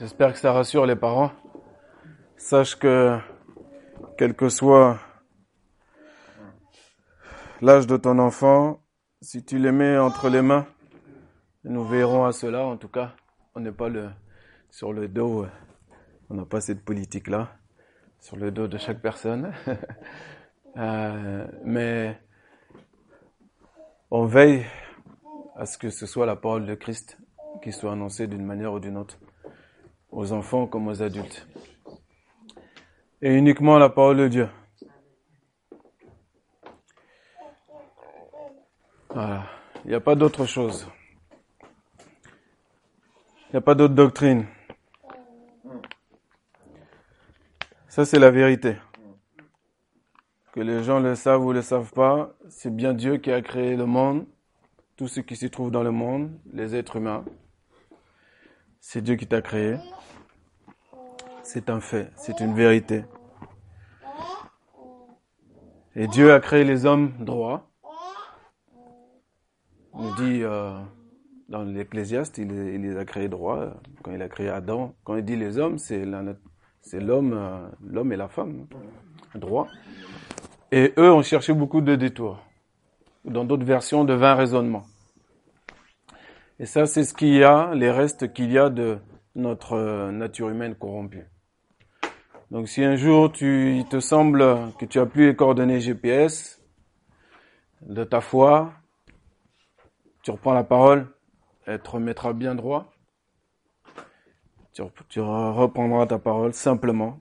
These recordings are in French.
J'espère que ça rassure les parents. Sache que, quel que soit l'âge de ton enfant, si tu les mets entre les mains, nous verrons à cela. En tout cas, on n'est pas le, sur le dos, on n'a pas cette politique-là, sur le dos de chaque personne. euh, mais on veille à ce que ce soit la parole de Christ qui soit annoncée d'une manière ou d'une autre, aux enfants comme aux adultes. Et uniquement la parole de Dieu. Voilà. Il n'y a pas d'autre chose. Il n'y a pas d'autre doctrine. Ça, c'est la vérité. Que les gens le savent ou le savent pas, c'est bien Dieu qui a créé le monde, tout ce qui se trouve dans le monde, les êtres humains. C'est Dieu qui t'a créé. C'est un fait, c'est une vérité. Et Dieu a créé les hommes droits. Nous dit euh, dans l'Ecclésiaste, il, les a créés droits. Quand il a créé Adam, quand il dit les hommes, c'est l'homme, euh, l'homme et la femme, droit. Et eux ont cherché beaucoup de détours. Dans d'autres versions, de 20 raisonnements. Et ça, c'est ce qu'il y a, les restes qu'il y a de notre euh, nature humaine corrompue. Donc si un jour tu, il te semble que tu as plus les coordonnées GPS de ta foi, tu reprends la parole, elle te remettra bien droit. Tu, reprendras ta parole simplement.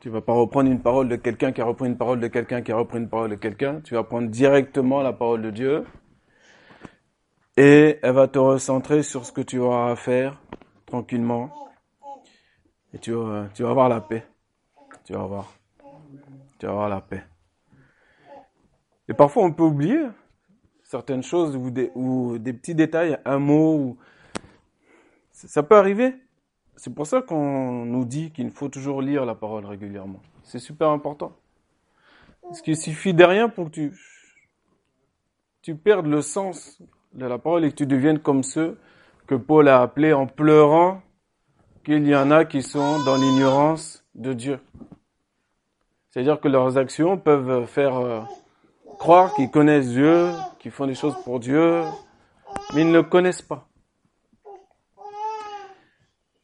Tu vas pas reprendre une parole de quelqu'un qui a repris une parole de quelqu'un qui a repris une parole de quelqu'un. Tu vas prendre directement la parole de Dieu. Et elle va te recentrer sur ce que tu auras à faire tranquillement. Et tu, tu vas avoir la paix. Tu vas voir. Tu vas avoir la paix. Et parfois, on peut oublier certaines choses ou des, ou des petits détails, un mot. Ou... Ça peut arriver. C'est pour ça qu'on nous dit qu'il faut toujours lire la parole régulièrement. C'est super important. Parce qu'il suffit de rien pour que tu, tu perdes le sens de la parole et que tu deviennes comme ceux que Paul a appelés en pleurant qu'il y en a qui sont dans l'ignorance de Dieu. C'est-à-dire que leurs actions peuvent faire euh, croire qu'ils connaissent Dieu, qu'ils font des choses pour Dieu, mais ils ne le connaissent pas.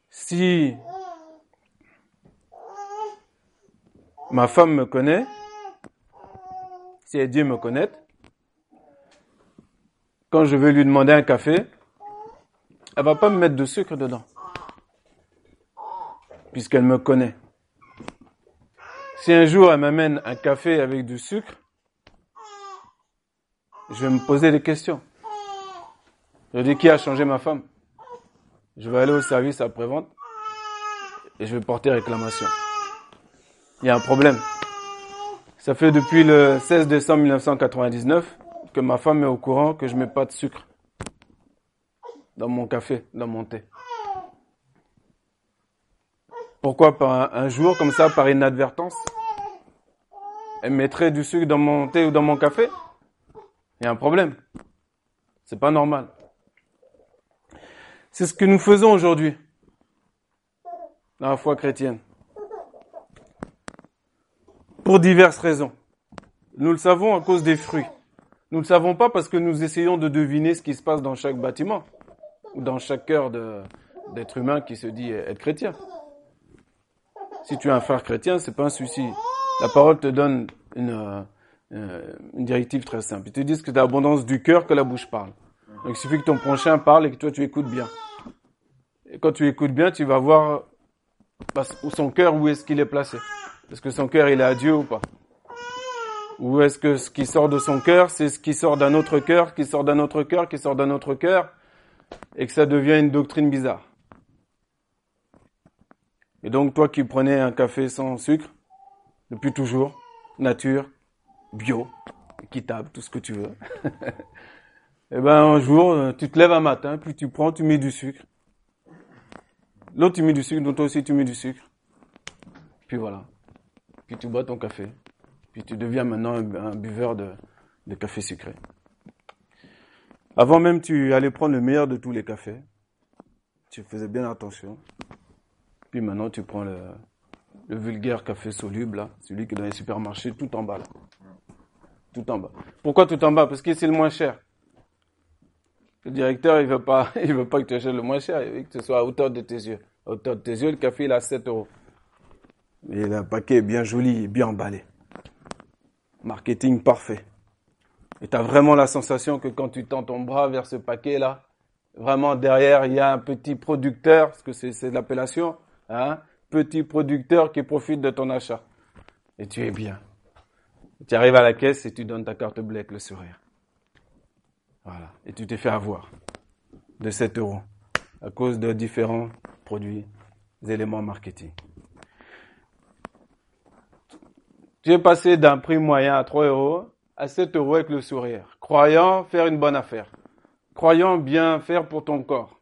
Si ma femme me connaît, si Dieu me connaît, quand je vais lui demander un café, elle va pas me mettre de sucre dedans, puisqu'elle me connaît. Si un jour elle m'amène un café avec du sucre, je vais me poser des questions. Je dis qui a changé ma femme? Je vais aller au service après-vente et je vais porter réclamation. Il y a un problème. Ça fait depuis le 16 décembre 1999 que ma femme est au courant que je mets pas de sucre dans mon café, dans mon thé. Pourquoi par un, jour, comme ça, par inadvertance, elle mettrait du sucre dans mon thé ou dans mon café? Il y a un problème. C'est pas normal. C'est ce que nous faisons aujourd'hui dans la foi chrétienne. Pour diverses raisons. Nous le savons à cause des fruits. Nous ne le savons pas parce que nous essayons de deviner ce qui se passe dans chaque bâtiment ou dans chaque cœur d'être humain qui se dit être chrétien. Si tu es un frère chrétien, c'est pas un souci. La parole te donne une, euh, une directive très simple. Ils te disent que c'est l'abondance du cœur que la bouche parle. Donc il suffit que ton prochain parle et que toi tu écoutes bien. Et quand tu écoutes bien, tu vas voir où son cœur, où est-ce qu'il est placé. Est-ce que son cœur il est à Dieu ou pas? Ou est-ce que ce qui sort de son cœur, c'est ce qui sort d'un autre cœur, qui sort d'un autre cœur, qui sort d'un autre cœur, et que ça devient une doctrine bizarre Et donc toi qui prenais un café sans sucre, depuis toujours, nature, bio, équitable, tout ce que tu veux. Eh ben un jour, tu te lèves un matin, puis tu prends, tu mets du sucre. L'autre, tu mets du sucre, donc toi aussi, tu mets du sucre. Puis voilà. Puis tu bois ton café. Puis tu deviens maintenant un, buveur de, de café sucré. Avant même, tu allais prendre le meilleur de tous les cafés. Tu faisais bien attention. Puis maintenant, tu prends le, le vulgaire café soluble, là, celui qui est dans les supermarchés, tout en bas. Tout en bas. Pourquoi tout en bas? Parce que c'est le moins cher. Le directeur, il veut pas, il veut pas que tu achètes le moins cher, il veut que ce soit à hauteur de tes yeux. À hauteur de tes yeux, le café, il a 7 euros. Et le paquet est bien joli, bien emballé. Marketing parfait. Et tu as vraiment la sensation que quand tu tends ton bras vers ce paquet-là, vraiment derrière, il y a un petit producteur, parce que c'est l'appellation, hein, petit producteur qui profite de ton achat. Et tu es bien. Tu arrives à la caisse et tu donnes ta carte bleue avec le sourire. Voilà. Et tu t'es fait avoir de 7 euros à cause de différents produits, éléments marketing. Tu es passé d'un prix moyen à 3 euros à 7 euros avec le sourire, croyant faire une bonne affaire, croyant bien faire pour ton corps.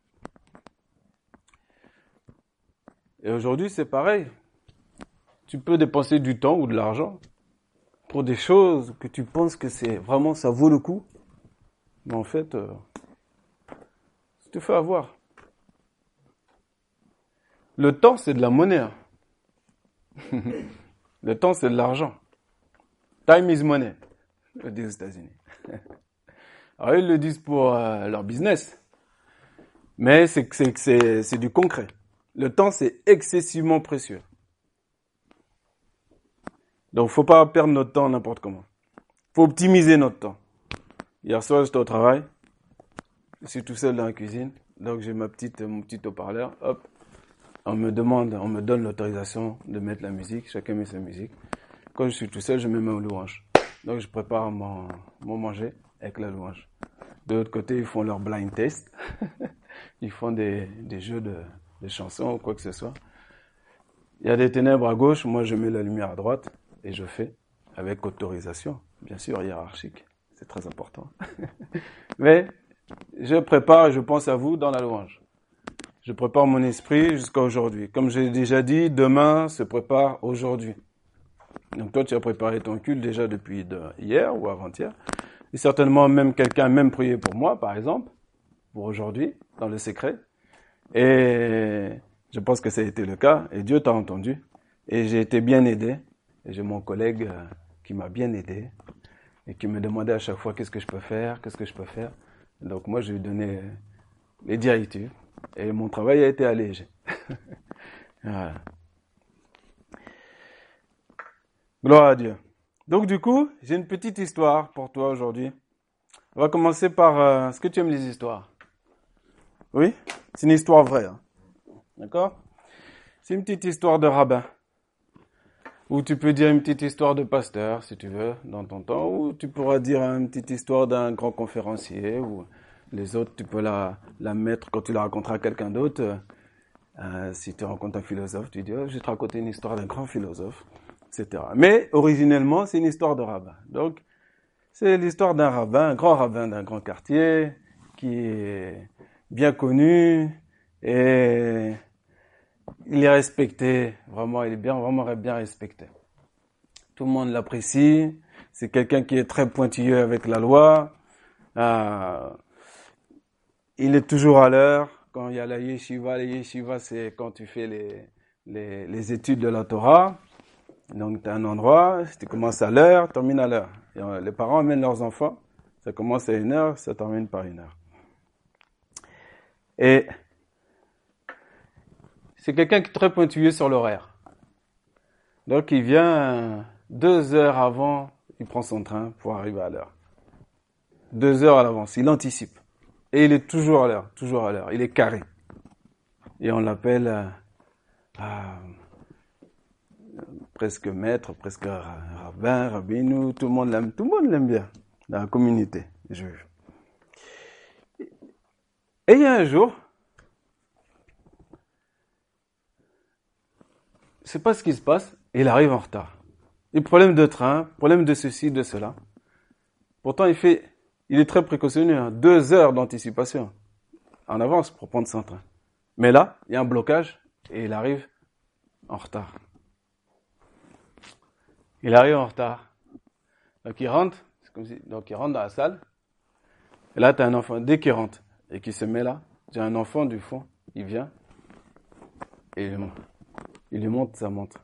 Et aujourd'hui, c'est pareil. Tu peux dépenser du temps ou de l'argent pour des choses que tu penses que c'est vraiment ça vaut le coup, mais en fait, euh, tu te fais avoir. Le temps, c'est de la monnaie. Le temps, c'est de l'argent. Time is money, aux États-Unis. Alors, ils le disent pour euh, leur business, mais c'est du concret. Le temps, c'est excessivement précieux. Donc, faut pas perdre notre temps n'importe comment. Faut optimiser notre temps. Hier soir, j'étais au travail. Je suis tout seul dans la cuisine. Donc, j'ai ma petite, mon petit haut-parleur. Hop. On me demande, on me donne l'autorisation de mettre la musique. Chacun met sa musique. Quand je suis tout seul, je me mets aux louanges. Donc, je prépare mon, mon manger avec la louange. De l'autre côté, ils font leur blind test. ils font des, des jeux de, de chansons ou quoi que ce soit. Il y a des ténèbres à gauche, moi je mets la lumière à droite et je fais avec autorisation, bien sûr hiérarchique, c'est très important. Mais je prépare et je pense à vous dans la louange. Je prépare mon esprit jusqu'à aujourd'hui. Comme j'ai déjà dit, demain se prépare aujourd'hui. Donc toi, tu as préparé ton culte déjà depuis hier ou avant-hier. Et certainement même quelqu'un a même prié pour moi, par exemple, pour aujourd'hui, dans le secret. Et je pense que ça a été le cas. Et Dieu t'a entendu. Et j'ai été bien aidé. Et j'ai mon collègue euh, qui m'a bien aidé et qui me demandait à chaque fois qu'est-ce que je peux faire, qu'est-ce que je peux faire. Donc moi, je lui donnais les directives et mon travail a été allégé. voilà. Gloire à Dieu. Donc du coup, j'ai une petite histoire pour toi aujourd'hui. On va commencer par... Euh, est-ce que tu aimes les histoires? Oui? C'est une histoire vraie. Hein. D'accord? C'est une petite histoire de rabbin. Ou tu peux dire une petite histoire de pasteur, si tu veux, dans ton temps. Ou tu pourras dire une petite histoire d'un grand conférencier. Les autres, tu peux la, mettre quand tu la raconteras à quelqu'un d'autre. Euh, si tu rencontres un philosophe, tu dis, oh, je vais te raconter une histoire d'un grand philosophe, etc. Mais originellement, c'est une histoire de rabbin. Donc, c'est l'histoire d'un rabbin, un grand rabbin d'un grand quartier, qui est bien connu et il est respecté, vraiment, il est bien, vraiment bien respecté. Tout le monde l'apprécie. C'est quelqu'un qui est très pointilleux avec la loi. Euh, il est toujours à l'heure. Quand il y a la yeshiva, la yeshiva, c'est quand tu fais les, les, études de la Torah. Donc, tu as un endroit, tu commences à l'heure, termines à l'heure. Euh, les parents amènent leurs enfants. Ça commence à une heure, ça termine par une heure. Et c'est quelqu'un qui est très pointilleux sur l'horaire. Donc il vient deux heures avant, il prend son train pour arriver à l'heure. Deux heures à l'avance, il anticipe. Et il est toujours à l'heure, toujours à l'heure. Il est carré. Et on l'appelle euh, euh, presque maître, presque rabbin, rabbinou, tout le monde l'aime, tout le monde l'aime bien dans la communauté juive. Et il y a un jour, c'est pas ce qui se passe, il arrive en retard. Et problème de train, problème de ceci, de cela. Pourtant, il fait, il est très précautionneux, hein. deux heures d'anticipation en avance pour prendre son train. Mais là, il y a un blocage et il arrive en retard. Il arrive en retard. Donc il rentre, comme si, donc il rentre dans la salle. Et là, tu as un enfant, dès qu'il rentre et qu'il se met là, j'ai un enfant du fond, il vient et Il lui montre sa montre.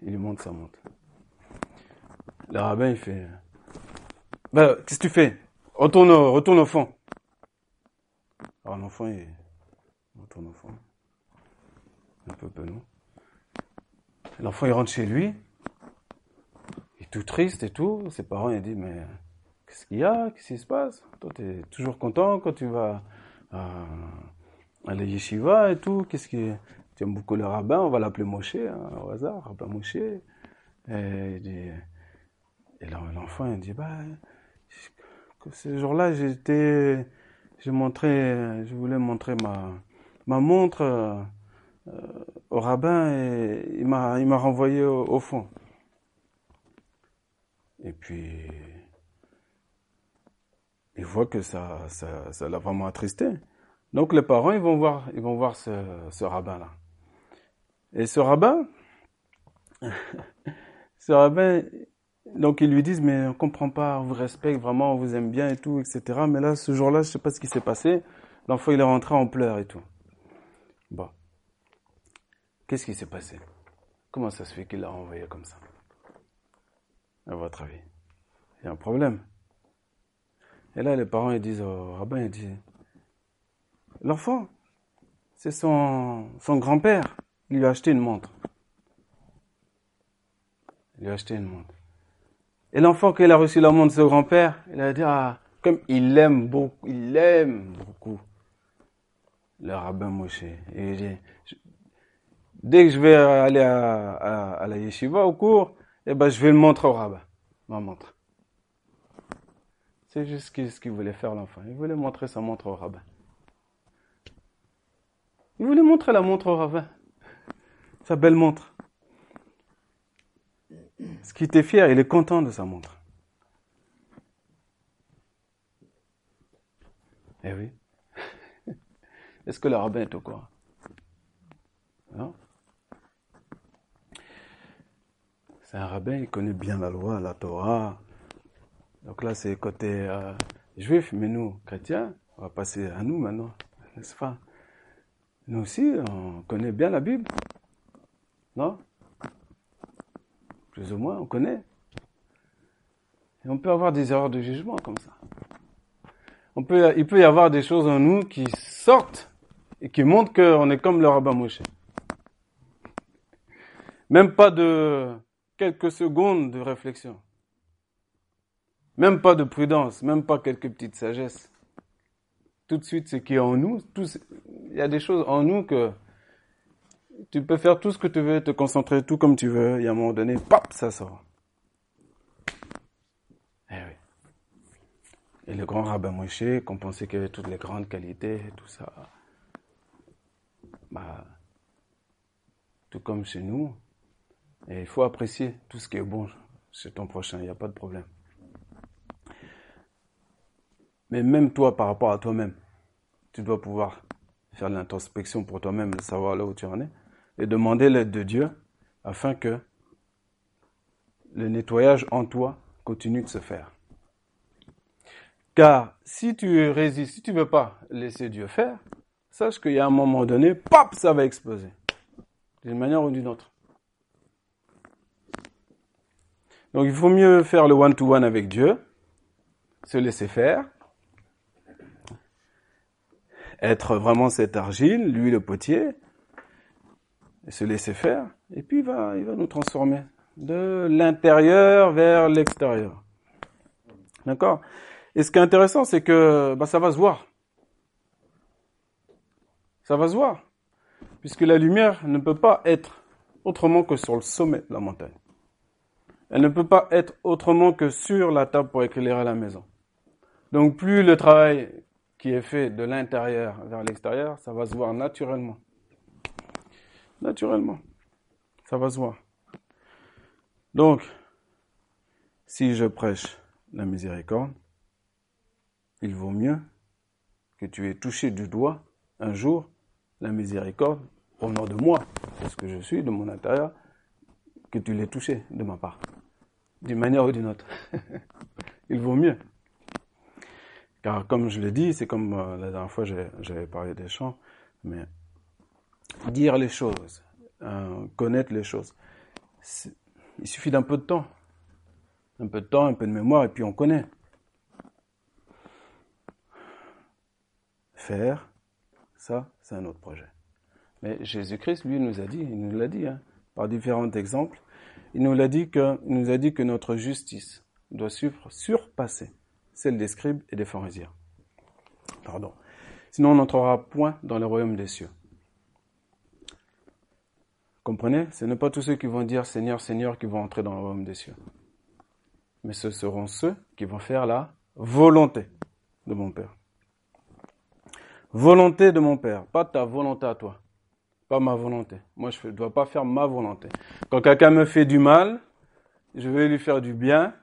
Il lui montre sa montre. Le rabbin, il fait, bah, qu'est-ce que tu fais? Retourne, retourne au fond. Alors l'enfant, il retourne au fond. Un peu penaud. L'enfant, il rentre chez lui. Il est tout triste et tout. Ses parents, ils disent, mais qu'est-ce qu'il y a? Qu'est-ce qui se passe? Toi, tu toujours content quand tu vas à, à la yeshiva et tout. Qu'est-ce qui, tu aimes beaucoup le rabbin, on va l'appeler Moshe, hein, au hasard, rabbin Moshe. Et, et l'enfant, il dit, bah, ce jour-là, j'étais, j'ai montré, je voulais montrer ma, ma montre euh, au rabbin et il m'a, il m'a renvoyé au, fond. Et puis, il voit que ça, ça, ça l'a vraiment attristé. Donc les parents, ils vont voir, ils vont voir ce, ce rabbin-là. Et ce rabbin, ce rabbin, donc ils lui disent, mais on comprend pas, on vous respecte vraiment, on vous aime bien et tout, etc. Mais là, ce jour-là, je sais pas ce qui s'est passé. L'enfant, il est rentré en pleurs et tout. Bon. Qu'est-ce qui s'est passé? Comment ça se fait qu'il l'a envoyé comme ça? À votre avis? Il y a un problème. Et là, les parents, ils disent au rabbin, ils disent, l'enfant, c'est son, son grand-père. Il lui a acheté une montre. Il lui a acheté une montre. Et l'enfant, quand il a reçu la montre de son grand-père, il a dit, ah, comme il aime beaucoup, il aime beaucoup le rabbin Moshe. Et il dit, dès que je vais aller à, à, la yeshiva au cours, eh ben, je vais le montrer au rabbin, ma montre. C'est juste ce qu'il voulait faire l'enfant. Il voulait montrer sa montre au rabbin. Il voulait montrer la montre au rabbin. Sa belle montre. Ce qui était fier, il est content de sa montre. Eh oui. Est-ce que le rabbin est au courant? Non? C'est un rabbin, il connaît bien la loi, la Torah. Donc là, c'est côté euh, juif, mais nous, chrétiens, on va passer à nous maintenant, n'est-ce pas? Nous aussi, on connaît bien la Bible. Non? Plus ou moins, on connaît. Et on peut avoir des erreurs de jugement comme ça. On peut, il peut y avoir des choses en nous qui sortent et qui montrent qu'on est comme le rabbin Moshe. Même pas de quelques secondes de réflexion. Même pas de prudence, même pas quelques petites sagesses. Tout de suite, ce qui est en nous, il y a des choses en nous que tu peux faire tout ce que tu veux, te concentrer tout comme tu veux, et à un moment donné, pop, ça sort. Eh oui. Et le grand rabbin Moshe, qu'on pensait qu'il avait toutes les grandes qualités, tout ça, bah, tout comme chez nous, et il faut apprécier tout ce qui est bon chez ton prochain, il n'y a pas de problème. Mais même toi, par rapport à toi-même, tu dois pouvoir faire l'introspection pour toi-même, savoir là où tu en es et demander l'aide de Dieu afin que le nettoyage en toi continue de se faire. Car si tu résistes, si tu ne veux pas laisser Dieu faire, sache qu'il y a un moment donné, ça va exploser. D'une manière ou d'une autre. Donc il faut mieux faire le one-to-one avec Dieu, se laisser faire, être vraiment cette argile, lui le potier, et se laisser faire, et puis il va, il va nous transformer de l'intérieur vers l'extérieur. D'accord? Et ce qui est intéressant, c'est que bah, ça va se voir. Ça va se voir. Puisque la lumière ne peut pas être autrement que sur le sommet de la montagne. Elle ne peut pas être autrement que sur la table pour éclairer la maison. Donc plus le travail qui est fait de l'intérieur vers l'extérieur, ça va se voir naturellement naturellement. Ça va se voir. Donc, si je prêche la miséricorde, il vaut mieux que tu aies touché du doigt un jour la miséricorde au nom de moi, parce que je suis de mon intérieur, que tu l'aies touché de ma part, d'une manière ou d'une autre. il vaut mieux. Car comme je l'ai dit, c'est comme euh, la dernière fois j'avais parlé des chants, Mais dire les choses, euh, connaître les choses, il suffit d'un peu de temps. Un peu de temps, un peu de mémoire, et puis on connaît. Faire, ça, c'est un autre projet. Mais Jésus-Christ, lui, nous a dit, il nous l'a dit, hein, par différents exemples, il nous l'a dit que, il nous a dit que notre justice doit surpasser celle des scribes et des pharisiens. Pardon. Sinon, on n'entrera point dans le royaume des cieux. Comprenez? Ce n'est pas tous ceux qui vont dire Seigneur, Seigneur qui vont entrer dans le royaume des cieux. Mais ce seront ceux qui vont faire la volonté de mon Père. Volonté de mon Père, pas ta volonté à toi, pas ma volonté. Moi, je ne dois pas faire ma volonté. Quand quelqu'un me fait du mal, je vais lui faire du bien.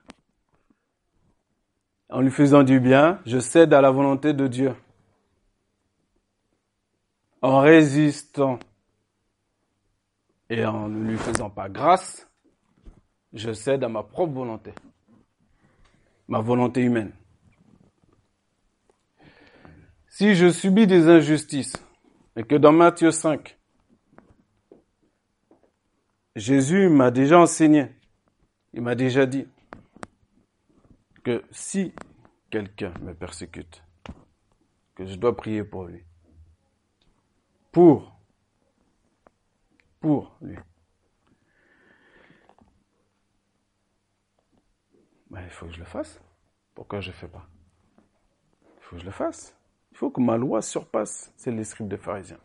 En lui faisant du bien, je cède à la volonté de Dieu. En résistant et en ne lui faisant pas grâce, je cède à ma propre volonté, ma volonté humaine. Si je subis des injustices et que dans Matthieu 5, Jésus m'a déjà enseigné, il m'a déjà dit que si quelqu'un me persécute, que je dois prier pour lui. Pour pour lui. Ben, il faut que je le fasse. Pourquoi je ne fais pas? Il faut que je le fasse. Il faut que ma loi surpasse celle des scribes des pharisiens.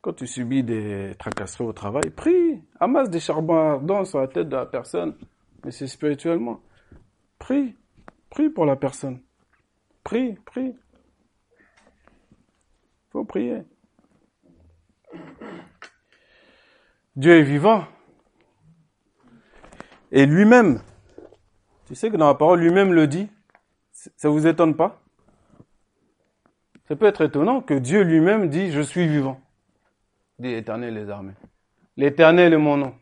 Quand tu subis des tracasseries au travail, prie, amasse des charbons ardents sur la tête de la personne, mais c'est spirituellement. Prie, prie pour la personne. Prie, prie. Il faut prier. Dieu est vivant. Et lui-même, tu sais que dans la parole, lui-même le dit, ça vous étonne pas? Ça peut être étonnant que Dieu lui-même dit, je suis vivant. Dit éternel les armées. L'éternel est mon nom.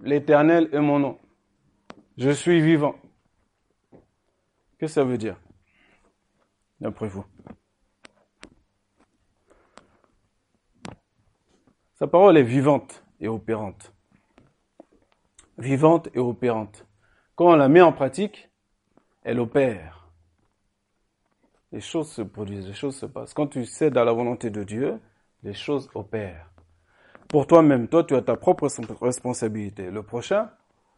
L'éternel est mon nom. Je suis vivant. Qu'est-ce que ça veut dire D'après vous? Sa parole est vivante et opérante. Vivante et opérante. Quand on la met en pratique, elle opère. Les choses se produisent, les choses se passent. Quand tu cèdes à la volonté de Dieu, les choses opèrent. Pour toi-même, toi, tu as ta propre responsabilité. Le prochain,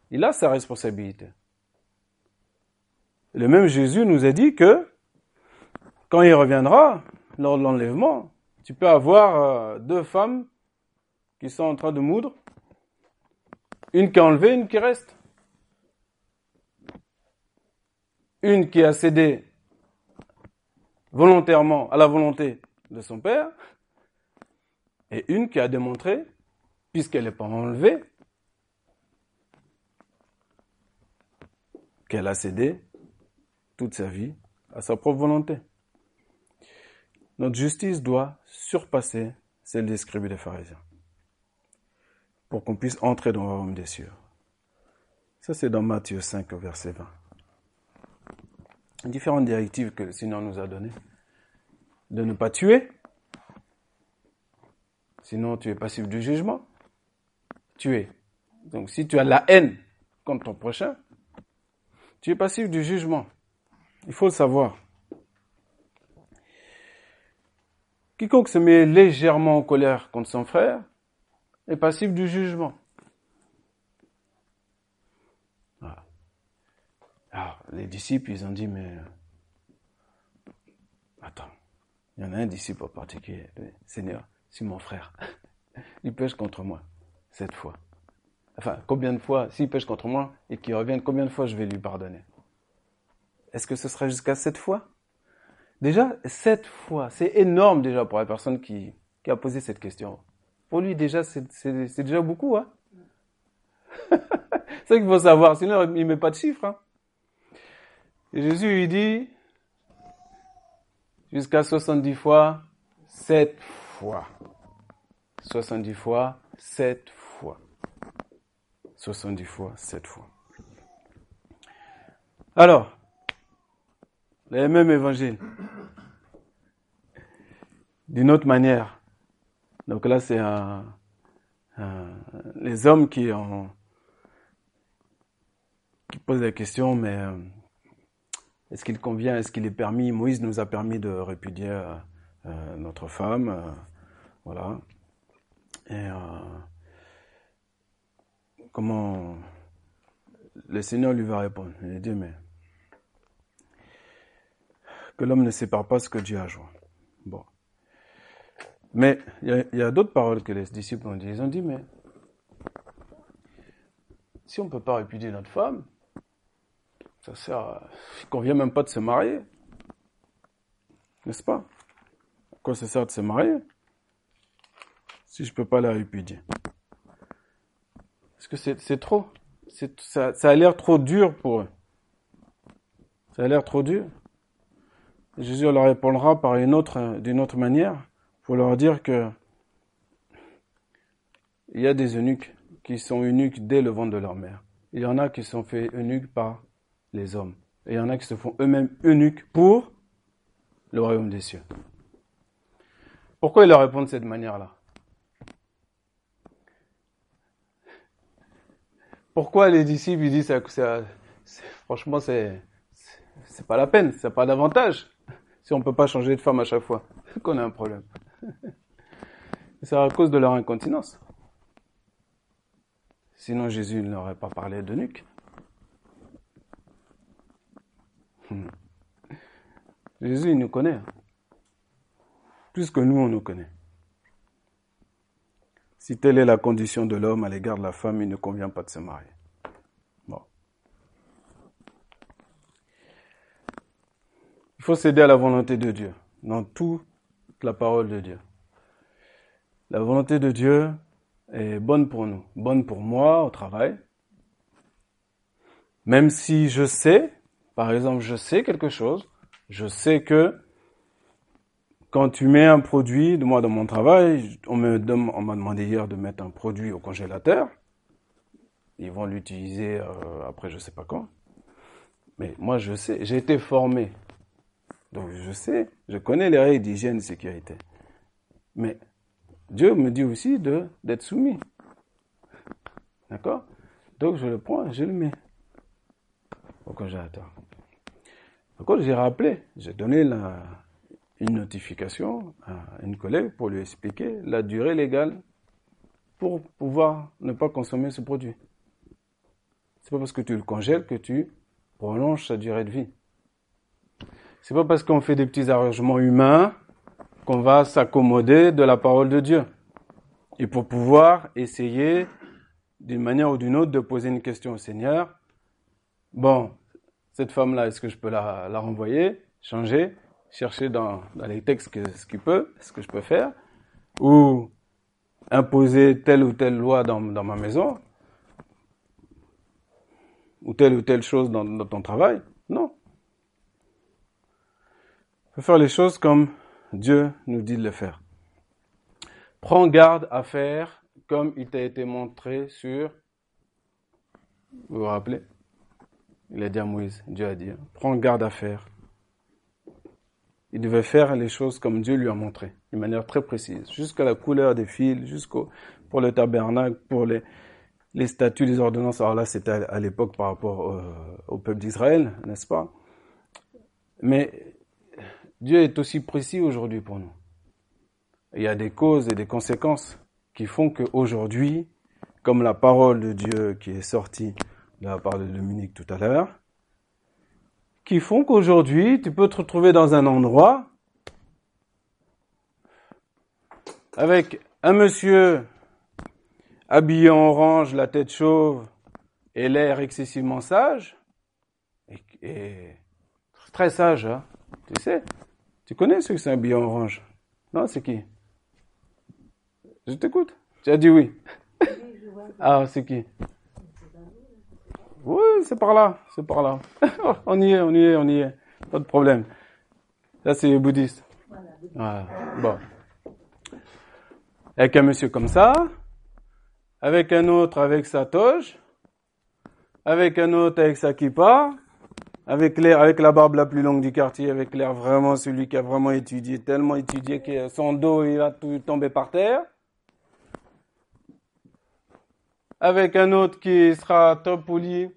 il a sa responsabilité. Le même Jésus nous a dit que quand il reviendra, lors de l'enlèvement, tu peux avoir euh, deux femmes qui sont en train de moudre. Une qui est enlevée, une qui reste. Une qui a cédé volontairement à la volonté de son père. Et une qui a démontré, puisqu'elle n'est pas enlevée, qu'elle a cédé toute sa vie à sa propre volonté. Notre justice doit surpasser celle des scribes et des pharisiens pour qu'on puisse entrer dans le royaume des cieux. Ça, c'est dans Matthieu 5, verset 20. Différentes directives que le Seigneur nous a données. De ne pas tuer, sinon tu es passif du jugement. Tuer. Donc si tu as la haine contre ton prochain, tu es passif du jugement. Il faut le savoir. Quiconque se met légèrement en colère contre son frère est passif du jugement. Alors, les disciples, ils ont dit, mais attends, il y en a un disciple en particulier, Seigneur, si mon frère, il pêche contre moi, cette fois. Enfin, combien de fois, s'il pêche contre moi et qu'il revienne, combien de fois je vais lui pardonner? Est-ce que ce sera jusqu'à sept fois? Déjà, sept fois, c'est énorme déjà pour la personne qui a posé cette question. Pour lui, déjà, c'est déjà beaucoup. Hein c'est ce qu'il faut savoir, sinon il ne met pas de chiffres. Hein. Et Jésus lui dit, jusqu'à 70 fois, 7 fois. 70 fois, 7 fois. 70 fois, 7 fois. Alors, le même évangile, d'une autre manière, Donc là, c'est les hommes qui, ont, qui posent la question, mais euh, est-ce qu'il convient, est-ce qu'il est permis? Moïse nous a permis de répudier euh, euh, notre femme, voilà. Et comment le Seigneur lui va répondre? Il dit, mais que l'homme ne sépare pas ce que Dieu a joint. Bon. Mais il y a, d'autres paroles que les disciples ont dit. Ils ont dit, mais si on ne peut pas répudier notre femme, ça sert Il ne convient même pas de se marier. N'est-ce pas? Quoi ça sert de se marier si je ne peux pas la répudier? Parce que c'est trop. Ça, ça a l'air trop dur pour eux. Ça a l'air trop dur. Jésus leur répondra par une autre, d'une autre manière pour leur dire que il y a des eunuques qui sont eunuques dès le ventre de leur mère. Il y en a qui sont faits eunuques par les hommes. Et il y en a qui se font eux-mêmes eunuques pour le royaume des cieux. Pourquoi ils leur répondent de cette manière-là? Pourquoi les disciples disent que franchement c'est c'est pas la peine, c'est pas d'avantage si on peut pas changer de femme à chaque fois qu'on a un problème. C'est à cause de leur incontinence. Sinon Jésus n'aurait pas parlé de nuque. Hmm. Jésus, il nous connaît. Plus que nous, on nous connaît. Si telle est la condition de l'homme à l'égard de la femme, il ne convient pas de se marier. Bon. Il faut céder à la volonté de Dieu dans toute la parole de Dieu. La volonté de Dieu est bonne pour nous, bonne pour moi au travail. Même si je sais, par exemple, je sais quelque chose, je sais que quand tu mets un produit, moi dans mon travail, on m'a demandé hier de mettre un produit au congélateur. Ils vont l'utiliser euh, après je sais pas quand. Mais moi je sais, j'ai été formé. Donc je sais, je connais les règles d'hygiène et sécurité. Mais Dieu me dit aussi d'être soumis. D'accord? Donc je le prends, je le mets au congélateur. Donc j'ai rappelé, j'ai donné la, une notification à une collègue pour lui expliquer la durée légale pour pouvoir ne pas consommer ce produit. C'est pas parce que tu le congèles que tu prolonges sa durée de vie. C'est pas parce qu'on fait des petits arrangements humains qu'on va s'accommoder de la parole de Dieu. Et pour pouvoir essayer, d'une manière ou d'une autre, de poser une question au Seigneur, bon, cette femme-là, est-ce que je peux la, la renvoyer, changer, chercher dans, dans les textes ce qu'il peut, ce que je peux faire, ou imposer telle ou telle loi dans, dans ma maison, ou telle ou telle chose dans, dans ton travail? Non. Il faire les choses comme Dieu nous dit de le faire. Prends garde à faire comme il t'a été montré sur... Vous vous rappelez? Il a dit à Moïse, Dieu a dit, prends garde à faire. Il devait faire les choses comme Dieu lui a montré, d'une manière très précise, jusqu'à la couleur des fils, jusqu'au pour le tabernacle, pour les, les statuts, les ordonnances. Alors là, c'était à, l'époque par rapport au, au peuple d'Israël, n'est-ce pas? Mais Dieu est aussi précis aujourd'hui pour nous. Il y a des causes et des conséquences qui font qu'aujourd'hui, comme la parole de Dieu qui est sortie de la part de Dominique tout à l'heure, qui font qu'aujourd'hui, tu peux te retrouver dans un endroit avec un monsieur habillé en orange, la tête chauve et l'air excessivement sage, et, très sage, hein, tu sais, tu connais ceux qui sont habillés en orange? Non, c'est qui? Je t'écoute. Tu as dit oui. ah, c'est qui? Oui, c'est par là, c'est par là. on y est, on y est, on y est. Pas de problème. Ça, c'est les bouddhistes. Voilà. Bon. Avec un monsieur comme ça, avec un autre avec sa toge, avec un autre avec sa kippa, avec l'air, avec la barbe la plus longue du quartier, avec l'air vraiment celui qui a vraiment étudié, tellement étudié que son dos, il a tout tombé par terre. Avec un autre qui sera très poli,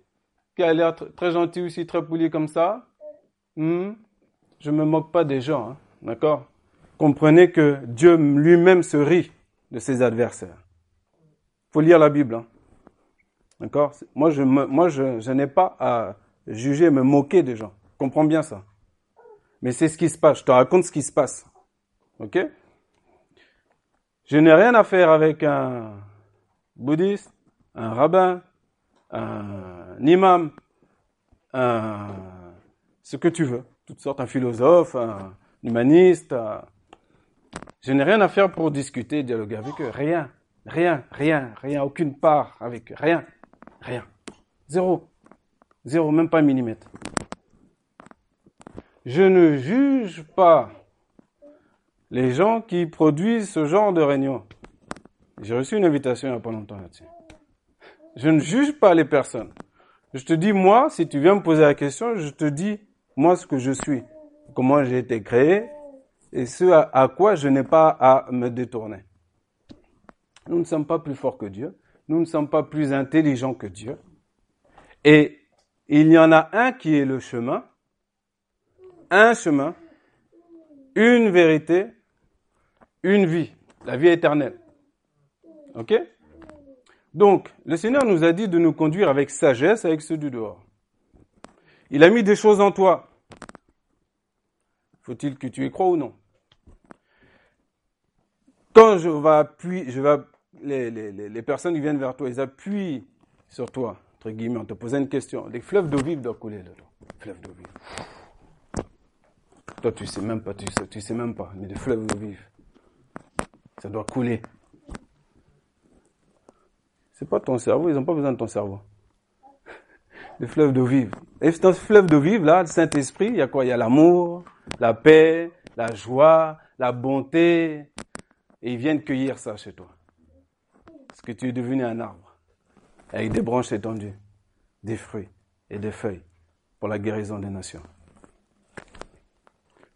qui a l'air très gentil aussi, très poli comme ça. Hmm? Je me moque pas des gens, hein, d'accord? Comprenez que Dieu lui-même se rit de ses adversaires. Faut lire la Bible, hein, d'accord? Moi, je, moi, je, je n'ai pas à juger, me moquer des gens. Comprends bien ça. Mais c'est ce qui se passe. Je te raconte ce qui se passe. Ok? Je n'ai rien à faire avec un bouddhiste, un rabbin, un imam, un, ce que tu veux. Toutes sortes, un philosophe, un humaniste. Je n'ai rien à faire pour discuter, dialoguer avec eux. Rien. Rien, rien, rien, aucune part avec eux. Rien. Rien. Zéro. Zéro, même pas un millimètre. Je ne juge pas les gens qui produisent ce genre de réunion. J'ai reçu une invitation il n'y a pas longtemps là-dessus. Je ne juge pas les personnes. Je te dis, moi, si tu viens me poser la question, je te dis, moi, ce que je suis, comment j'ai été créé et ce à quoi je n'ai pas à me détourner. Nous ne sommes pas plus forts que Dieu. Nous ne sommes pas plus intelligents que Dieu. Et il y en a un qui est le chemin, un chemin, une vérité, une vie, la vie éternelle. OK? Donc, le Seigneur nous a dit de nous conduire avec sagesse avec ceux du dehors. Il a mis des choses en toi. Faut-il que tu y crois ou non? Quand je vais appuyer, je vais, les, les, les personnes qui viennent vers toi, ils appuient sur toi, entre guillemets, on te pose une question. Les fleuves d'eau vive doivent couler là-dedans. Fleuves d'eau vive. Toi, tu sais même pas, tu sais, tu sais même pas, mais des fleuves d'eau vive. Ça doit couler. C'est pas ton cerveau, ils n'ont pas besoin de ton cerveau. Des fleuves d'eau vive. Et dans ce fleuve d'eau vive, là, le Saint-Esprit, il y a quoi? Il y a l'amour, la paix, la joie, la bonté. Et ils viennent cueillir ça chez toi. Parce que tu es devenu un arbre. Avec des branches étendues, des fruits et des feuilles pour la guérison des nations.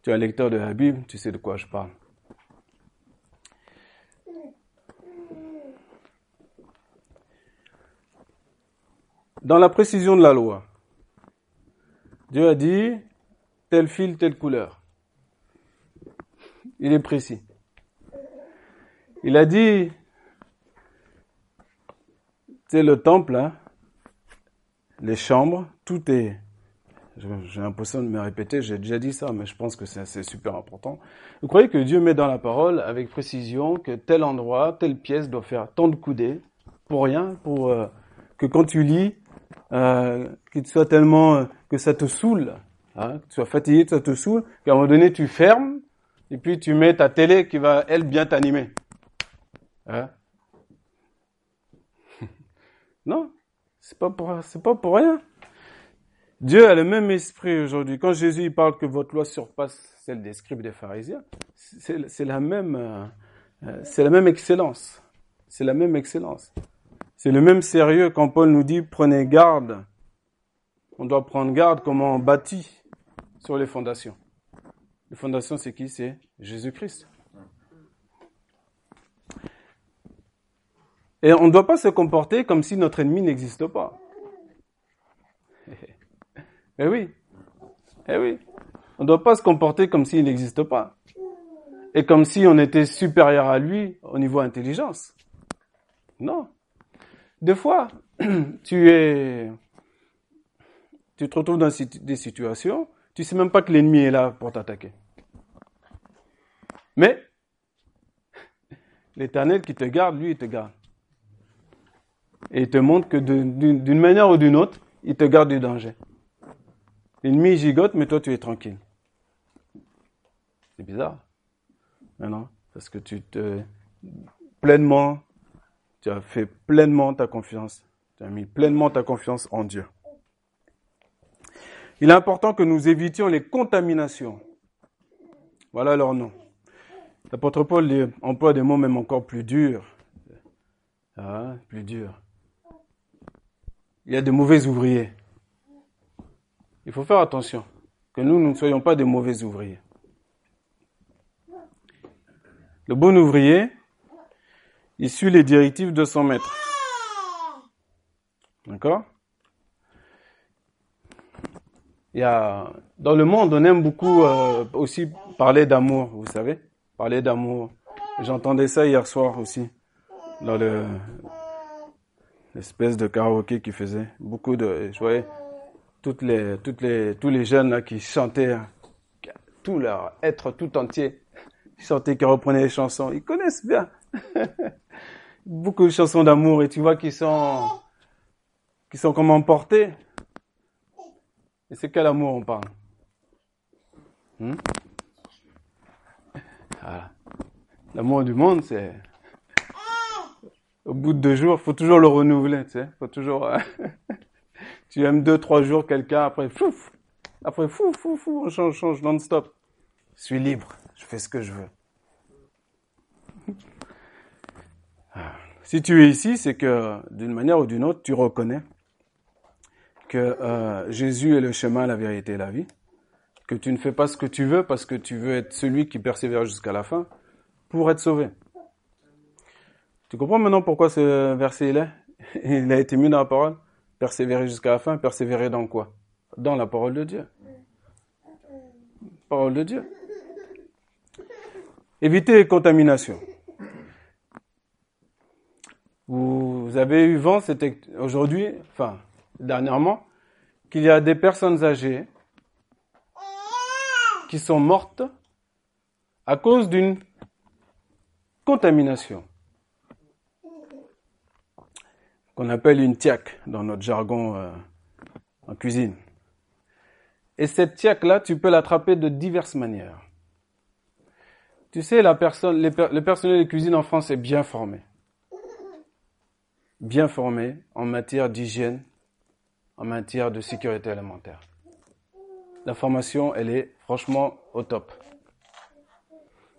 Tu es un lecteur de la Bible, tu sais de quoi je parle. Dans la précision de la loi, Dieu a dit tel fil, telle couleur. Il est précis. Il a dit, c'est le temple, hein, les chambres, tout est, j'ai l'impression de me répéter, j'ai déjà dit ça, mais je pense que c'est super important. Vous croyez que Dieu met dans la parole avec précision que tel endroit, telle pièce doit faire tant de coudées, pour rien, pour euh, que quand tu lis, euh, qu'il soit tellement euh, que ça te saoule, hein, que tu sois fatigué, que ça te saoule, qu'à un moment donné tu fermes et puis tu mets ta télé qui va elle bien t'animer. Hein non, c'est pas pas pour rien. Dieu a le même esprit aujourd'hui. Quand Jésus parle que votre loi surpasse celle des scribes et des pharisiens, c'est la même euh, c'est la même excellence. C'est la même excellence. C'est le même sérieux quand Paul nous dit prenez garde. On doit prendre garde comment on bâtit sur les fondations. Les fondations, c'est qui? C'est Jésus-Christ. Et on ne doit pas se comporter comme si notre ennemi n'existe pas. Eh oui. Eh oui. On ne doit pas se comporter comme s'il n'existe pas. Et comme si on était supérieur à lui au niveau intelligence. Non. Des fois, tu es, tu te retrouves dans des situations, tu sais même pas que l'ennemi est là pour t'attaquer. Mais, l'éternel qui te garde, lui, il te garde. Et il te montre que d'une manière ou d'une autre, il te garde du danger. L'ennemi gigote, mais toi, tu es tranquille. C'est bizarre. Mais non, parce que tu te pleinement tu as fait pleinement ta confiance. Tu as mis pleinement ta confiance en Dieu. Il est important que nous évitions les contaminations. Voilà leur nom. L'apôtre Paul emploie des mots même encore plus durs. Ah, plus durs. Il y a de mauvais ouvriers. Il faut faire attention que nous, ne soyons pas des mauvais ouvriers. Le bon ouvrier, il suit les directives de son maître. D'accord? Dans le monde, on aime beaucoup euh, aussi parler d'amour, vous savez, parler d'amour. J'entendais ça hier soir aussi, l'espèce de karaoké qui faisait beaucoup de, je voyais toutes les, toutes les, tous les jeunes là qui chantaient, tout leur être tout entier, qui chantaient, qui reprenaient les chansons. Ils connaissent bien beaucoup de chansons d'amour et tu vois qu'ils sont, qui sont comme emportés. Et c'est quel amour on parle? Hmm? L'amour du monde, c'est au bout de deux jours, faut toujours le renouveler, tu sais. Faut toujours. Euh, tu aimes deux, trois jours quelqu'un, après fouf, après fou, fou, fou, on change, change non-stop. Je suis libre, je fais ce que je veux. Si tu es ici, c'est que d'une manière ou d'une autre, tu reconnais que euh, Jésus est le chemin, la vérité et la vie, que tu ne fais pas ce que tu veux parce que tu veux être celui qui persévère jusqu'à la fin pour être sauvé. Tu comprends maintenant pourquoi ce verset il a été mis dans la parole Persévérer jusqu'à la fin, persévérer dans quoi? Dans la parole de Dieu. Parole de Dieu. Éviter les contaminations. Vous avez eu vent, aujourd'hui, enfin, dernièrement, qu'il y a des personnes âgées qui sont mortes à cause d'une contamination qu'on appelle une tiaque dans notre jargon euh, en cuisine. Et cette tiaque-là, tu peux l'attraper de diverses manières. Tu sais, la personne, le personnel de cuisine en France est bien formé. Bien formé en matière d'hygiène, en matière de sécurité alimentaire. La formation, elle est franchement au top.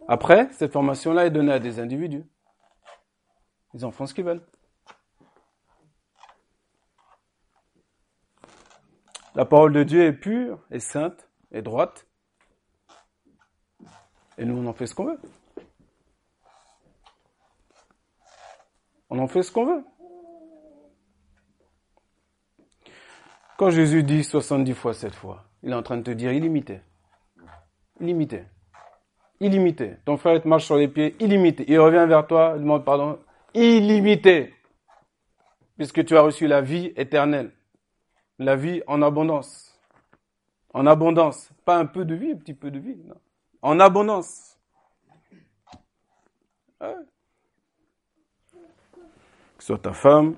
Après, cette formation-là est donnée à des individus. Ils en font ce qu'ils veulent. La parole de Dieu est pure, est sainte, est droite. Et nous, on en fait ce qu'on veut. On en fait ce qu'on veut. Quand Jésus dit 70 fois cette fois, il est en train de te dire illimité. Illimité. Illimité. Ton frère te marche sur les pieds, illimité. Il revient vers toi, il demande pardon, illimité. Puisque tu as reçu la vie éternelle la vie en abondance. En abondance. Pas un peu de vie, un petit peu de vie. Non. En abondance. Que ce soit ta femme,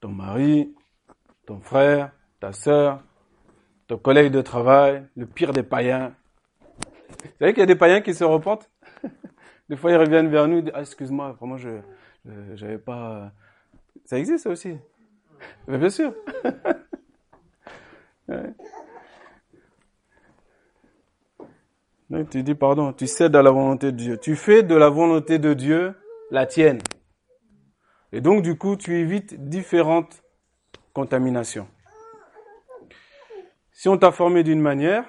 ton mari, ton frère, ta soeur, ton collègue de travail, le pire des païens. Vous savez qu'il y a des païens qui se repentent? Des fois, ils reviennent vers nous et disent ah, Excuse-moi, vraiment, je n'avais pas. Ça existe aussi? Mais bien sûr. tu dis pardon, tu cèdes à la volonté de Dieu. Tu fais de la volonté de Dieu la tienne. Et donc, du coup, tu évites différentes contaminations. Si on t'a formé d'une manière,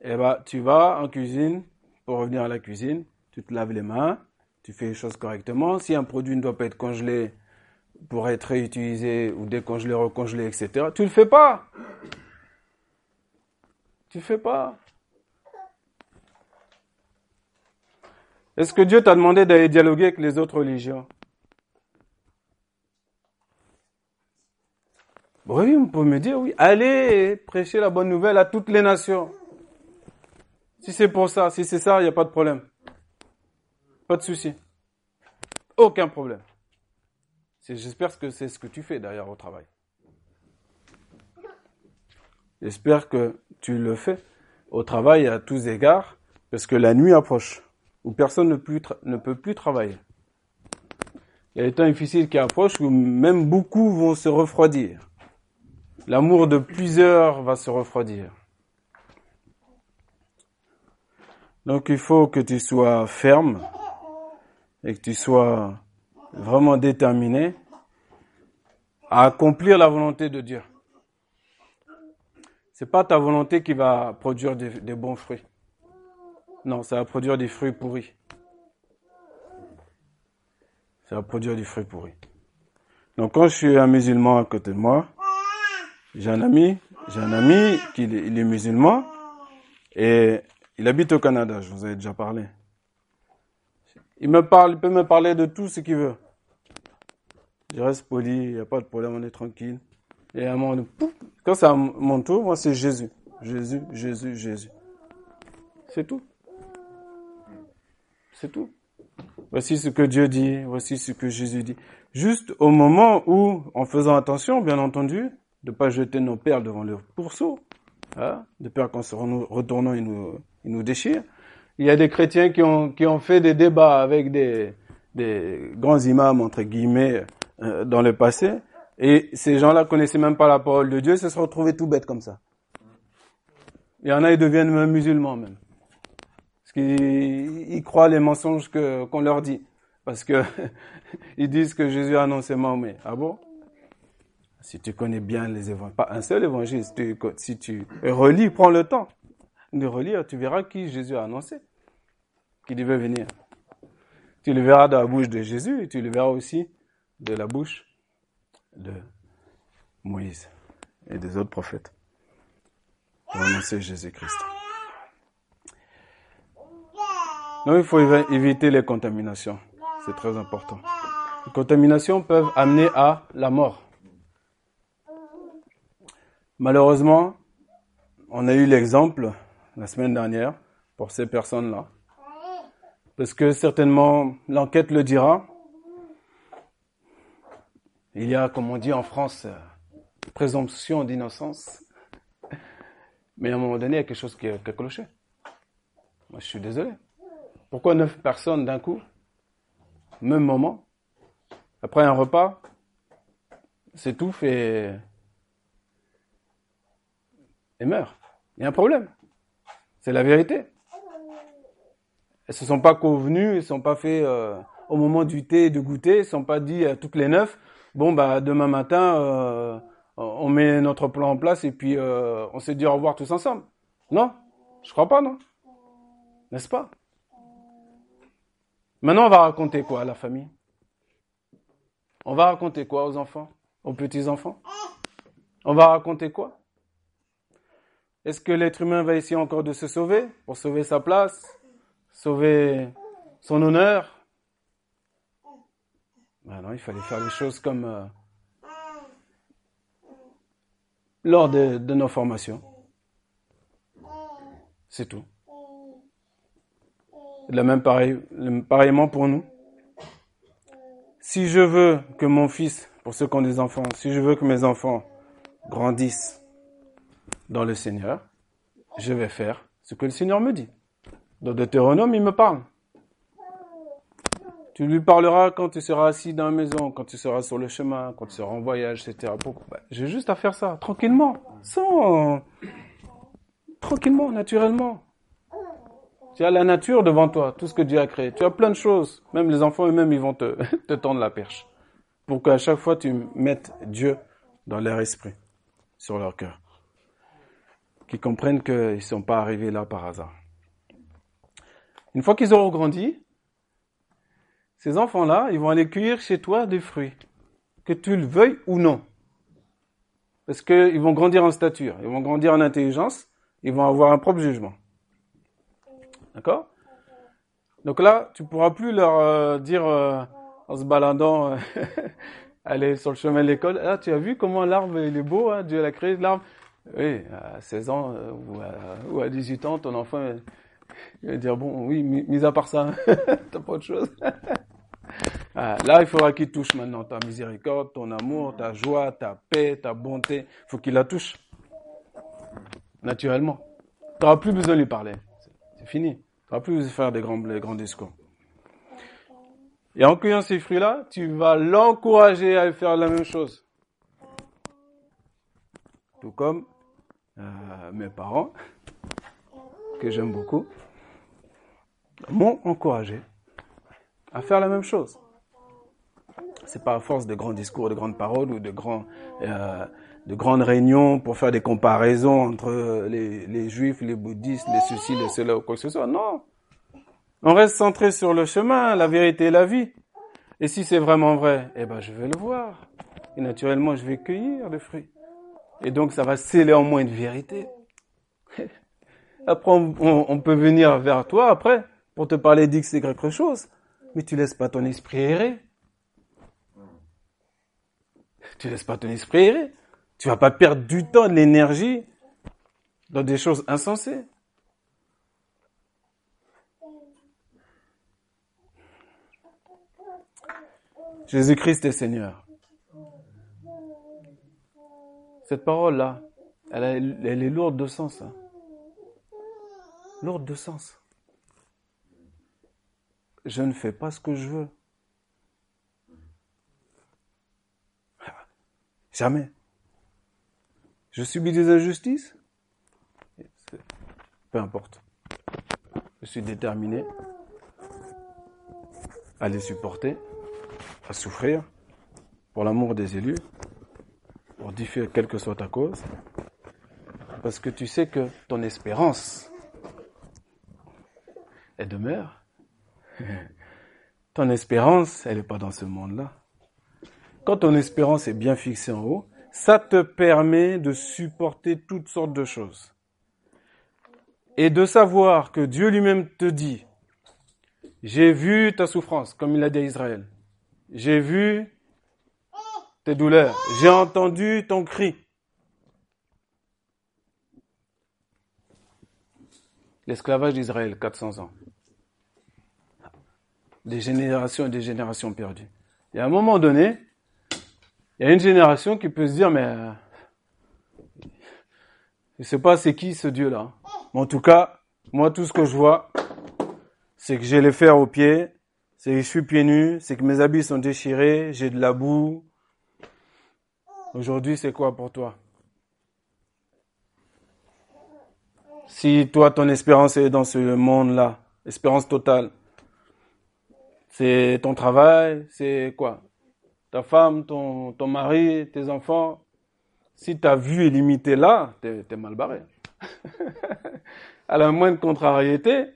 eh ben, tu vas en cuisine, pour revenir à la cuisine, tu te laves les mains, tu fais les choses correctement. Si un produit ne doit pas être congelé, pour être réutilisé ou décongelé, recongelé, etc. Tu le fais pas. Tu le fais pas. Est-ce que Dieu t'a demandé d'aller dialoguer avec les autres religions? Oui, on peut me dire oui. Allez prêcher la bonne nouvelle à toutes les nations. Si c'est pour ça, si c'est ça, il n'y a pas de problème. Pas de souci. Aucun problème. J'espère que c'est ce que tu fais d'ailleurs au travail. J'espère que tu le fais au travail à tous égards, parce que la nuit approche, où personne ne, ne peut plus travailler. Il y a des temps difficiles qui approchent où même beaucoup vont se refroidir. L'amour de plusieurs va se refroidir. Donc il faut que tu sois ferme et que tu sois vraiment déterminé à accomplir la volonté de Dieu. C'est pas ta volonté qui va produire des, bons fruits. Non, ça va produire des fruits pourris. Ça va produire des fruits pourris. Donc quand je suis un musulman à côté de moi, j'ai un ami, j'ai un ami qui est musulman et il habite au Canada, je vous ai déjà parlé. Il me parle, il peut me parler de tout ce qu'il veut. Je reste poli, il n'y a pas de problème, on est tranquille. Et à un moment, quand c'est à mon tour, moi c'est Jésus. Jésus, Jésus, Jésus. C'est tout. C'est tout. Voici ce que Dieu dit, voici ce que Jésus dit. Juste au moment où, en faisant attention, bien entendu, de ne pas jeter nos perles devant le pourceau, hein, de peur qu'en se retournant, ils nous, ils nous déchirent. Il y a des chrétiens qui ont, qui ont fait des débats avec des, des grands imams, entre guillemets, euh, dans le passé, et ces gens-là connaissaient même pas la parole de Dieu, se sont retrouvés tout bêtes comme ça. Il y en a, ils deviennent même musulmans même. Parce qu'ils croient les mensonges que, qu'on leur dit. Parce que ils disent que Jésus a annoncé Mahomet. Ah bon? Si tu connais bien les évangiles, pas un seul évangile, si tu, relis, prends le temps de relire, tu verras qui Jésus a annoncé, qui devait venir. Tu le verras dans la bouche de Jésus et tu le verras aussi de la bouche de Moïse et des autres prophètes pour annoncer Jésus-Christ. Donc il faut éviter les contaminations. C'est très important. Les contaminations peuvent amener à la mort. Malheureusement, on a eu l'exemple la semaine dernière pour ces personnes-là. Parce que certainement, l'enquête le dira. Il y a, comme on dit en France, présomption d'innocence. Mais à un moment donné, il y a quelque chose qui a, cloché. Moi, je suis désolé. Pourquoi neuf personnes d'un coup Même moment Après un repas S'étouffent et, et meurent? Il y a un problème. C'est la vérité. Elles se sont pas convenues, elles ne sont pas fait euh, au moment du thé de goûter, elles ne sont pas dit à toutes les neuf, bon bah demain matin euh, on met notre plan en place et puis euh, on se dit au revoir tous ensemble. Non, je crois pas, non? N'est-ce pas? Maintenant, on va raconter quoi à la famille? On va raconter quoi aux enfants? Aux petits-enfants? On va raconter quoi? Est-ce que l'être humain va essayer encore de se sauver? Pour sauver sa place, sauver son honneur? Non, il fallait faire les choses comme euh, lors de, nos formations. C'est tout. De la même pareil, pareillement pour nous. Si je veux que mon fils, pour ceux qui ont des enfants, si je veux que mes enfants grandissent dans le Seigneur, je vais faire ce que le Seigneur me dit. Dans Deutéronome, il me parle. Tu lui parleras quand tu seras assis dans la maison, quand tu seras sur le chemin, quand tu seras en voyage, etc. Bah, j'ai juste à faire ça, tranquillement, sans... Tranquillement, naturellement. Tu as la nature devant toi, tout ce que Dieu a créé. Tu as plein de choses. Même les enfants eux-mêmes, ils vont te, te tendre la perche. Pour qu'à chaque fois, tu mettes Dieu dans leur esprit, sur leur cœur. Qu'ils comprennent qu'ils ne sont pas arrivés là par hasard. Une fois qu'ils auront grandi, ces enfants-là, ils vont aller cueillir chez toi des fruits, que tu le veuilles ou non. Parce qu'ils vont grandir en stature, ils vont grandir en intelligence, ils vont avoir un propre jugement. D'accord? Donc là, tu pourras plus leur euh, dire euh, en se baladant, euh, aller sur le chemin de l'école, ah, tu as vu comment l'arbre il est beau, hein, Dieu l'a créé l'arbre. Oui, à 16 ans ou à, ou, à, 18 ans, ton enfant il va dire bon, oui, mis à part ça, t'as pas autre chose. Ah, là, il faudra qu'il touche maintenant ta miséricorde, ton amour, ta joie, ta paix, ta bonté. Il faut qu'il la touche. Naturellement. Tu n'auras plus besoin de lui parler. C'est fini. Tu n'auras plus besoin de faire des grands, grands discours. Et en cueillant ces fruits-là, tu vas l'encourager à faire la même chose. Tout comme euh, mes parents, que j'aime beaucoup, m'ont encouragé à faire la même chose. C'est pas à force de grands discours, de grandes paroles ou de grands, euh, de grandes réunions pour faire des comparaisons entre les, les juifs, les bouddhistes, les ceci, les cela ou quoi que ce soit. Non. On reste centré sur le chemin, la vérité et la vie. Et si c'est vraiment vrai, eh ben, je vais le voir. Et naturellement, je vais cueillir le fruit. Et donc, ça va sceller en moi une vérité. Après, on, peut venir vers toi après pour te parler d'X et quelque chose. Mais tu laisses pas ton esprit errer. Tu laisses pas ton esprit errer. Tu vas pas perdre du temps, de l'énergie dans des choses insensées. Jésus-Christ est Seigneur. Cette parole-là, elle, est lourde de sens. Hein. Lourde de sens. Je ne fais pas ce que je veux. Jamais. Je subis des injustices Peu importe. Je suis déterminé à les supporter, à souffrir pour l'amour des élus, pour différer quelle que soit ta cause, parce que tu sais que ton espérance, elle demeure. Ton espérance, elle n'est pas dans ce monde-là. Quand ton espérance est bien fixée en haut, ça te permet de supporter toutes sortes de choses. Et de savoir que Dieu lui-même te dit, j'ai vu ta souffrance, comme il a dit à Israël. J'ai vu tes douleurs. J'ai entendu ton cri. L'esclavage d'Israël, 400 ans. Des générations et des générations perdues. Et à un moment donné, il y a une génération qui peut se dire, mais euh, je ne sais pas c'est qui ce Dieu-là. Mais en tout cas, moi, tout ce que je vois, c'est que j'ai les fers aux pieds, c'est que je suis pieds nus, c'est que mes habits sont déchirés, j'ai de la boue. Aujourd'hui, c'est quoi pour toi? Si toi, ton espérance est dans ce monde-là, espérance totale, c'est ton travail, c'est quoi? Ta femme, ton, ton mari, tes enfants, si ta vue est limitée là, t'es es mal barré. à la moindre contrariété,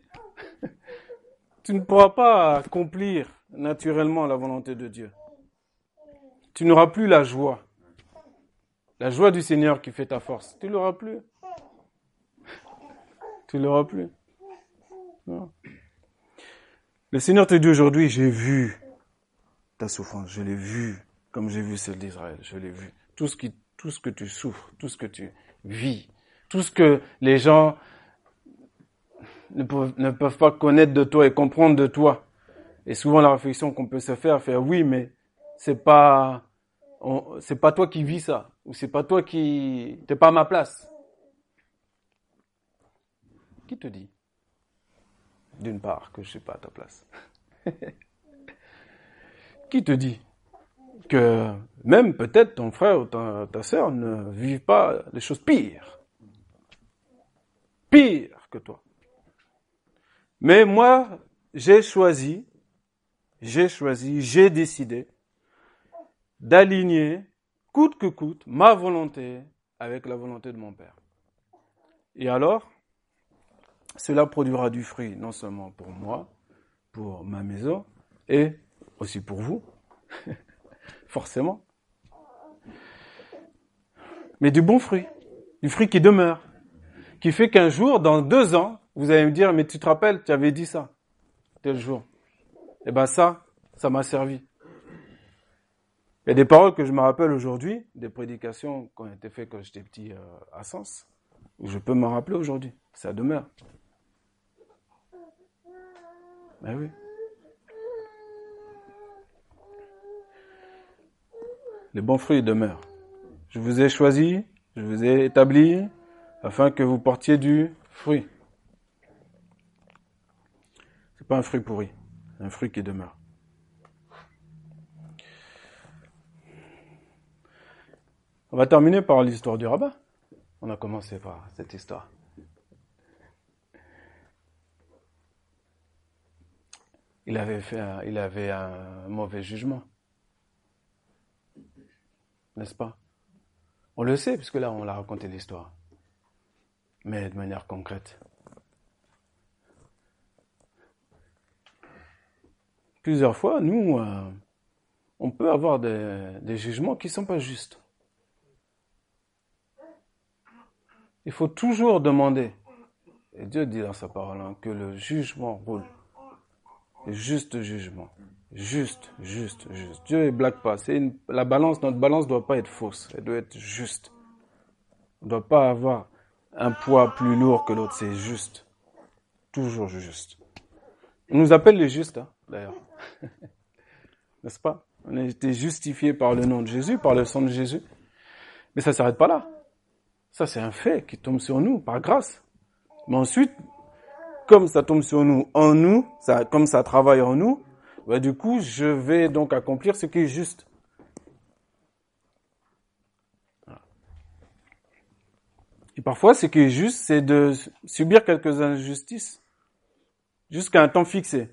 tu ne pourras pas accomplir naturellement la volonté de Dieu. Tu n'auras plus la joie. La joie du Seigneur qui fait ta force. Tu l'auras plus. Tu l'auras plus. Le Seigneur te dit aujourd'hui, j'ai vu ta souffrance, je l'ai vu comme j'ai vu celle d'Israël, je l'ai vu. Tout ce, qui, tout ce que tu souffres, tout ce que tu vis, tout ce que les gens ne peuvent, ne peuvent pas connaître de toi et comprendre de toi. Et souvent la réflexion qu'on peut se faire, faire oui, mais c'est pas, c'est pas toi qui vis ça, ou c'est pas toi qui, t'es pas à ma place. Qui te dit, d'une part, que je suis pas à ta place? Qui te dit que même peut-être ton frère ou ta, ta sœur ne vivent pas des choses pires Pires que toi. Mais moi, j'ai choisi, j'ai choisi, j'ai décidé d'aligner, coûte que coûte, ma volonté avec la volonté de mon Père. Et alors, cela produira du fruit, non seulement pour moi, pour ma maison, et aussi pour vous, forcément. Mais du bon fruit, du fruit qui demeure, qui fait qu'un jour, dans deux ans, vous allez me dire, mais tu te rappelles, tu avais dit ça, tel jour. Eh ben ça, ça m'a servi. Il y a des paroles que je me rappelle aujourd'hui, des prédications qui ont été faites quand j'étais petit euh, à Sens, où je peux me rappeler aujourd'hui. Ça demeure. Ben oui. Les bons fruits demeurent. Je vous ai choisi, je vous ai établi, afin que vous portiez du fruit. C'est pas un fruit pourri, un fruit qui demeure. On va terminer par l'histoire du rabbin. On a commencé par cette histoire. Il avait fait, il avait un mauvais jugement n'est-ce pas? On le sait, puisque là, on l'a raconté l'histoire. Mais de manière concrète. Plusieurs fois, nous, euh, on peut avoir des, jugements qui ne sont pas justes. Il faut toujours demander, et Dieu dit dans sa parole, hein, que le jugement roule. Le juste jugement. Juste, juste, juste. Dieu ne blague pas. C'est la balance, notre balance ne doit pas être fausse. Elle doit être juste. On ne doit pas avoir un poids plus lourd que l'autre. C'est juste. Toujours juste. On nous appelle les justes, hein, d'ailleurs. N'est-ce pas? On a été justifiés par le nom de Jésus, par le sang de Jésus. Mais ça ne s'arrête pas là. Ça, c'est un fait qui tombe sur nous par grâce. Mais ensuite, comme ça tombe sur nous, en nous, ça, comme ça travaille en nous, bah, du coup, je vais donc accomplir ce qui est juste. Et parfois, ce qui est juste, c'est de subir quelques injustices jusqu'à un temps fixé.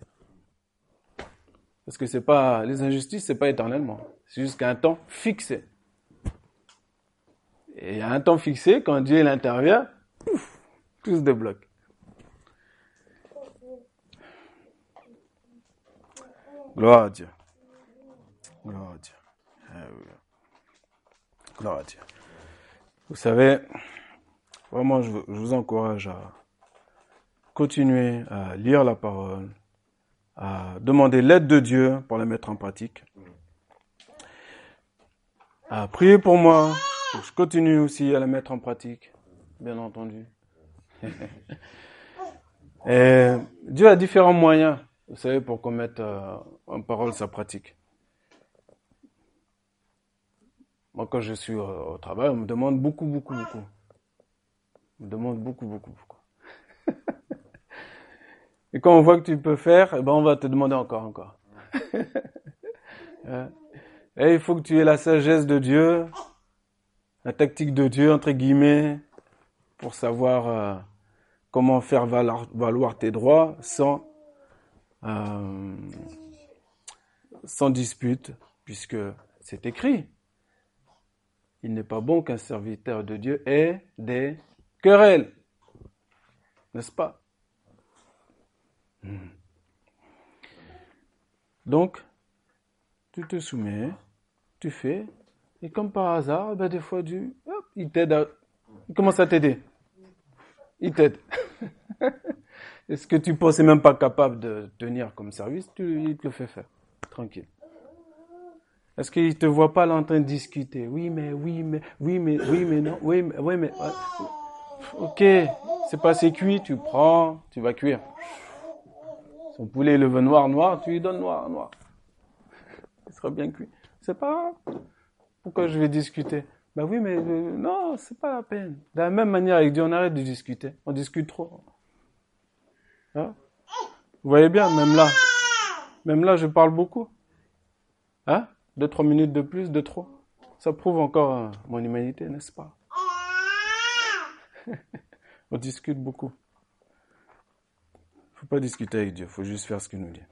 Parce que c'est pas les injustices, c'est pas éternellement, c'est jusqu'à un temps fixé. Et à un temps fixé, quand Dieu intervient, tout se débloque. Gloire à Dieu. Gloire à Dieu. Gloire à Dieu. Vous savez, vraiment, je vous encourage à continuer à lire la parole, à demander l'aide de Dieu pour la mettre en pratique, à prier pour moi, pour que je continue aussi à la mettre en pratique, bien entendu. Et Dieu a différents moyens vous savez, pour qu'on mette euh, en parole sa pratique. Moi, quand je suis au, travail, on me demande beaucoup, beaucoup, beaucoup. On me demande beaucoup, beaucoup, beaucoup. Et quand on voit que tu peux faire, eh ben, on va te demander encore, encore. Et il faut que tu aies la sagesse de Dieu, la tactique de Dieu, entre guillemets, pour savoir euh, comment faire valoir tes droits sans euh, sans dispute, puisque c'est écrit. Il n'est pas bon qu'un serviteur de Dieu ait des querelles. N'est-ce pas? Hmm. Donc, tu te soumets, tu fais, et comme par hasard, ben des fois, Dieu, il t'aide Il commence à t'aider. Il t'aide. Est-ce que tu penses même pas capable de tenir comme service? Tu, Il te le fait faire. Tranquille. Est-ce qu'il te voit pas là en train de discuter? Oui, mais, oui, mais, oui, mais, oui, mais non, oui, mais, oui, mais. Ok, c'est pas assez cuit, tu prends, tu vas cuire. Son poulet le veut noir, noir, tu lui donnes noir, noir. Il sera bien cuit. C'est pas Pourquoi je vais discuter? Ben oui, mais euh, non, c'est pas la peine. De la même manière avec Dieu, on arrête de discuter. On discute trop. Hein? Vous voyez bien, même là, même là, je parle beaucoup. Hein? Deux, trois minutes de plus, de trop. Ça prouve encore euh, mon humanité, n'est-ce pas? On discute beaucoup. Faut pas discuter avec Dieu, faut juste faire ce qu'il nous dit.